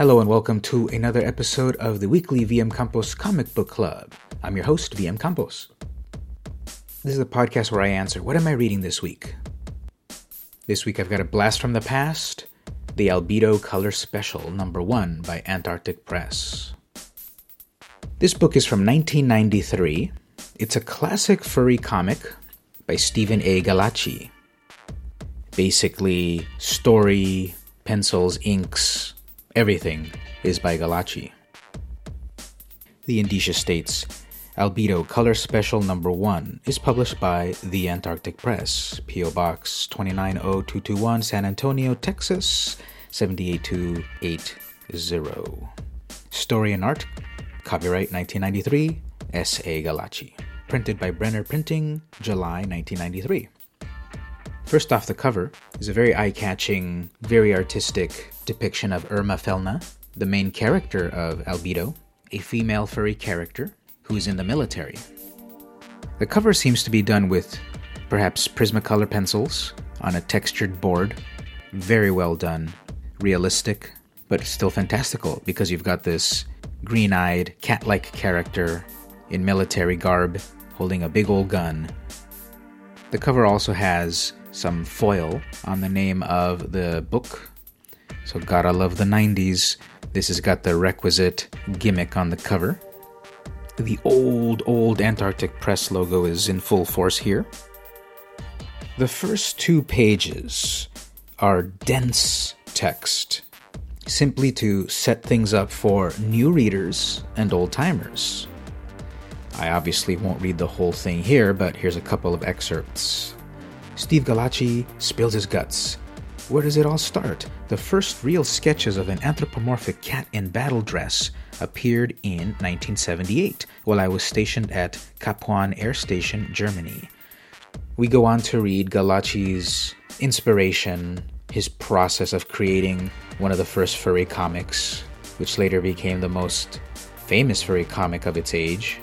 Hello and welcome to another episode of the weekly VM Campos Comic Book Club. I'm your host, VM Campos. This is a podcast where I answer what am I reading this week? This week I've got a blast from the past The Albedo Color Special, number one by Antarctic Press. This book is from 1993. It's a classic furry comic by Stephen A. Gallacci. Basically, story, pencils, inks, everything is by Gallacci. The indicia states Albedo Color Special Number 1 is published by The Antarctic Press, P.O. Box 290221, San Antonio, Texas 78280. Story and art, copyright 1993, S.A. Gallacci. Printed by Brenner Printing, July 1993. First off the cover is a very eye catching, very artistic depiction of Erma Felna, the main character of Albedo, a female furry character who is in the military. The cover seems to be done with perhaps Prismacolor pencils on a textured board. Very well done, realistic, but still fantastical because you've got this green eyed, cat like character in military garb holding a big old gun. The cover also has some foil on the name of the book. So, gotta love the 90s. This has got the requisite gimmick on the cover. The old, old Antarctic Press logo is in full force here. The first two pages are dense text, simply to set things up for new readers and old timers. I obviously won't read the whole thing here, but here's a couple of excerpts. Steve Gallacci spills his guts. Where does it all start? The first real sketches of an anthropomorphic cat in battle dress appeared in 1978 while I was stationed at Kapaun Air Station, Germany. We go on to read Gallacci's inspiration, his process of creating one of the first furry comics, which later became the most famous furry comic of its age.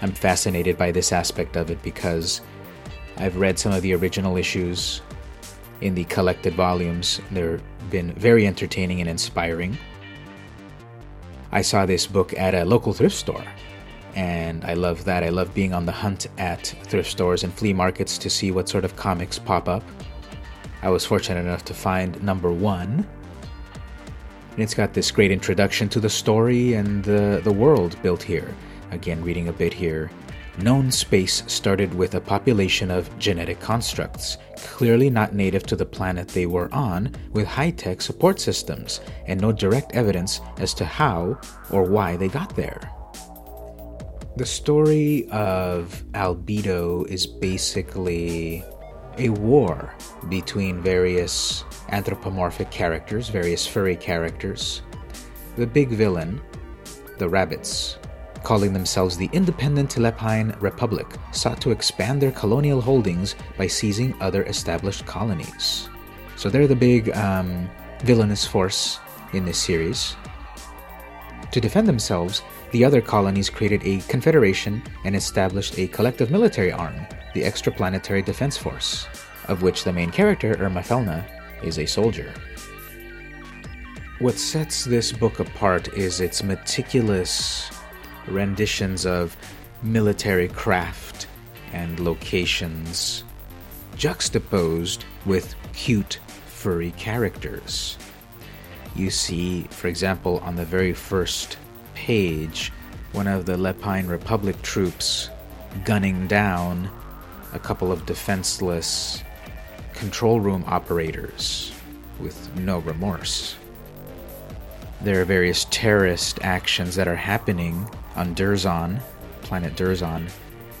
I'm fascinated by this aspect of it because I've read some of the original issues in the collected volumes. They've been very entertaining and inspiring. I saw this book at a local thrift store, and I love that. I love being on the hunt at thrift stores and flea markets to see what sort of comics pop up. I was fortunate enough to find number one. And it's got this great introduction to the story and the, the world built here. Again, reading a bit here. Known space started with a population of genetic constructs, clearly not native to the planet they were on, with high tech support systems, and no direct evidence as to how or why they got there. The story of Albedo is basically a war between various anthropomorphic characters, various furry characters. The big villain, the rabbits, calling themselves the Independent Lepine Republic, sought to expand their colonial holdings by seizing other established colonies. So they're the big um, villainous force in this series. To defend themselves, the other colonies created a confederation and established a collective military arm, the Extraplanetary Defense Force, of which the main character, Erma Felna, is a soldier. What sets this book apart is its meticulous renditions of military craft and locations, juxtaposed with cute, furry characters. You see, for example, on the very first page, one of the Lepine Republic troops gunning down a couple of defenseless control room operators with no remorse. There are various terrorist actions that are happening on Derzon, planet Derzon,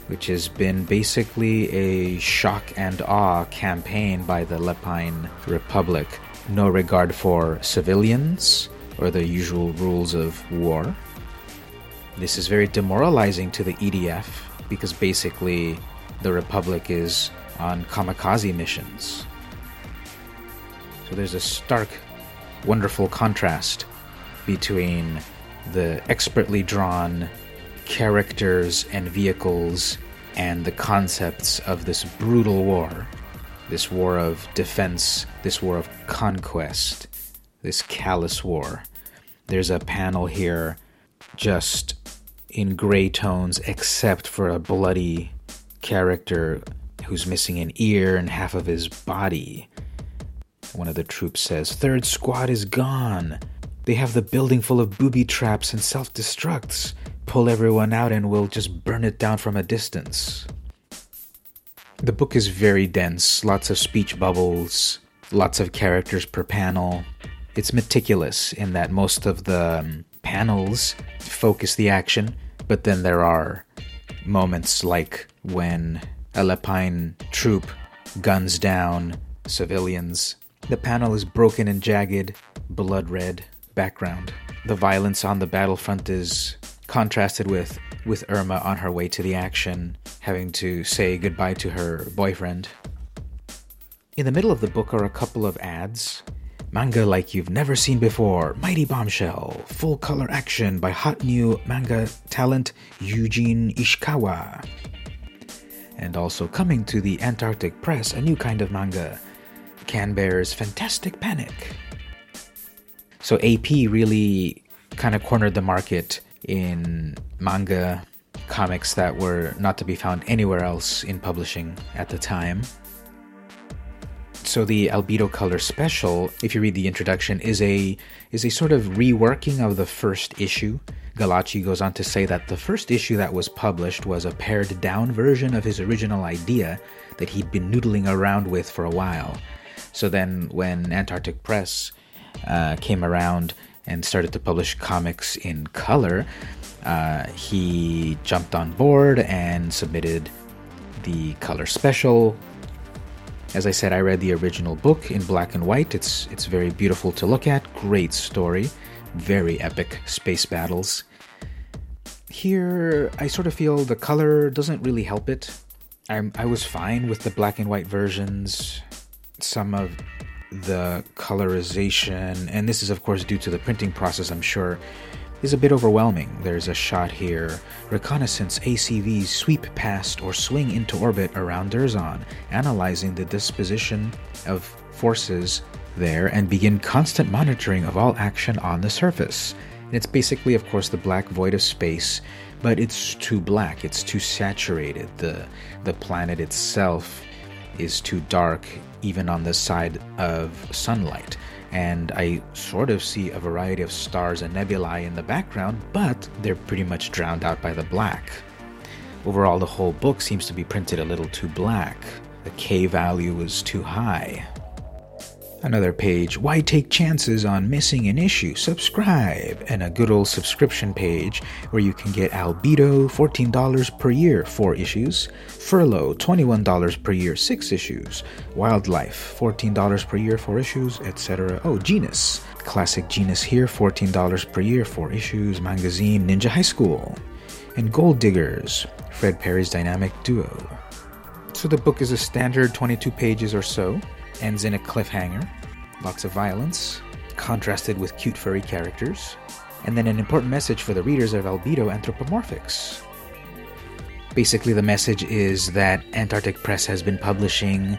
which has been basically a shock and awe campaign by the Lepine Republic. No regard for civilians or the usual rules of war. This is very demoralizing to the EDF because basically the Republic is on kamikaze missions. So there's a stark, wonderful contrast between the expertly drawn characters and vehicles and the concepts of this brutal war, this war of defense, this war of conquest, this callous war There's a panel here just in gray tones, except for a bloody character who's missing an ear and half of his body. One of the troops says, Third squad is gone. They have the building full of booby traps and self destructs. Pull everyone out and we'll just burn it down from a distance. The book is very dense, lots of speech bubbles, lots of characters per panel. It's meticulous in that most of the um, panels focus the action, but then there are moments like when a Lepine troop guns down civilians. The panel is broken and jagged, blood red background. The violence on the battlefront is contrasted with with Erma on her way to the action, having to say goodbye to her boyfriend. In the middle of the book are a couple of ads Manga like you've never seen before. Mighty Bombshell. Full color action by hot new manga talent Eugene Ishikawa. And also coming to the Antarctic Press, a new kind of manga. Can Bear's Fantastic Panic. So AP really kind of cornered the market in manga comics that were not to be found anywhere else in publishing at the time. So the Albedo Color Special, if you read the introduction, is a is a sort of reworking of the first issue. Gallacci goes on to say that the first issue that was published was a pared down version of his original idea that he'd been noodling around with for a while. So then, when Antarctic Press uh, came around and started to publish comics in color, uh, he jumped on board and submitted the color special as I said, I read the original book in black and white. It's it's very beautiful to look at. Great story, very epic space battles. Here, I sort of feel the color doesn't really help it. I'm, I was fine with the black and white versions. Some of the colorization, and this is of course due to the printing process, I'm sure, is a bit overwhelming. There's a shot here. Reconnaissance ACVs sweep past or swing into orbit around Derzon, analyzing the disposition of forces there and begin constant monitoring of all action on the surface. And it's basically, of course, the black void of space, but it's too black, it's too saturated. The, the planet itself is too dark, even on the side of sunlight and I sort of see a variety of stars and nebulae in the background, but they're pretty much drowned out by the black. Overall, the whole book seems to be printed a little too black. The K value is too high. Another page, Why Take Chances on Missing an Issue? Subscribe, and a good old subscription page where you can get Albedo, $14 per year, 4 issues, Furlough, $21 per year, 6 issues, Wildlife, $14 per year, 4 issues, etc. Oh, Genus, classic Genus here, $14 per year, 4 issues, Magazine, Ninja High School, and Gold Diggers, Fred Perry's dynamic duo. So the book is a standard 22 pages or so ends in a cliffhanger, lots of violence, contrasted with cute furry characters, and then an important message for the readers of Albedo Anthropomorphics. Basically, the message is that Antarctic Press has been publishing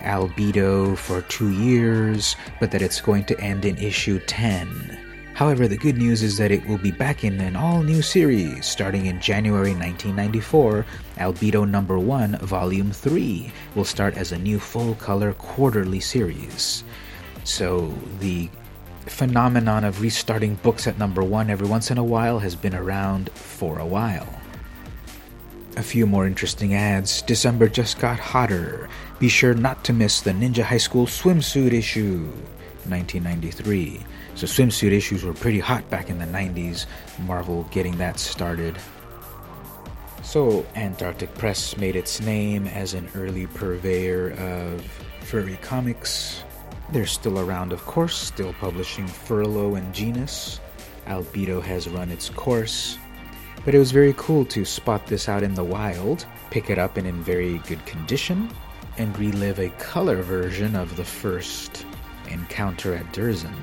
Albedo for two years, but that it's going to end in issue 10. However, the good news is that it will be back in an all new series starting in January 1994. Albedo Number 1, Volume 3 will start as a new full color quarterly series. So, the phenomenon of restarting books at number 1 every once in a while has been around for a while. A few more interesting ads. December just got hotter. Be sure not to miss the Ninja High School swimsuit issue, 1993. So swimsuit issues were pretty hot back in the 90s, Marvel getting that started. So Antarctic Press made its name as an early purveyor of furry comics. They're still around, of course, still publishing Furlough and Genus. Albedo has run its course. But it was very cool to spot this out in the wild, pick it up and in very good condition, and relive a color version of the first encounter at Derzon.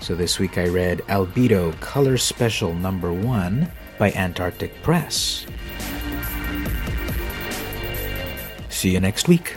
So this week I read Albedo Color Special Number 1 by Antarctic Press. See you next week.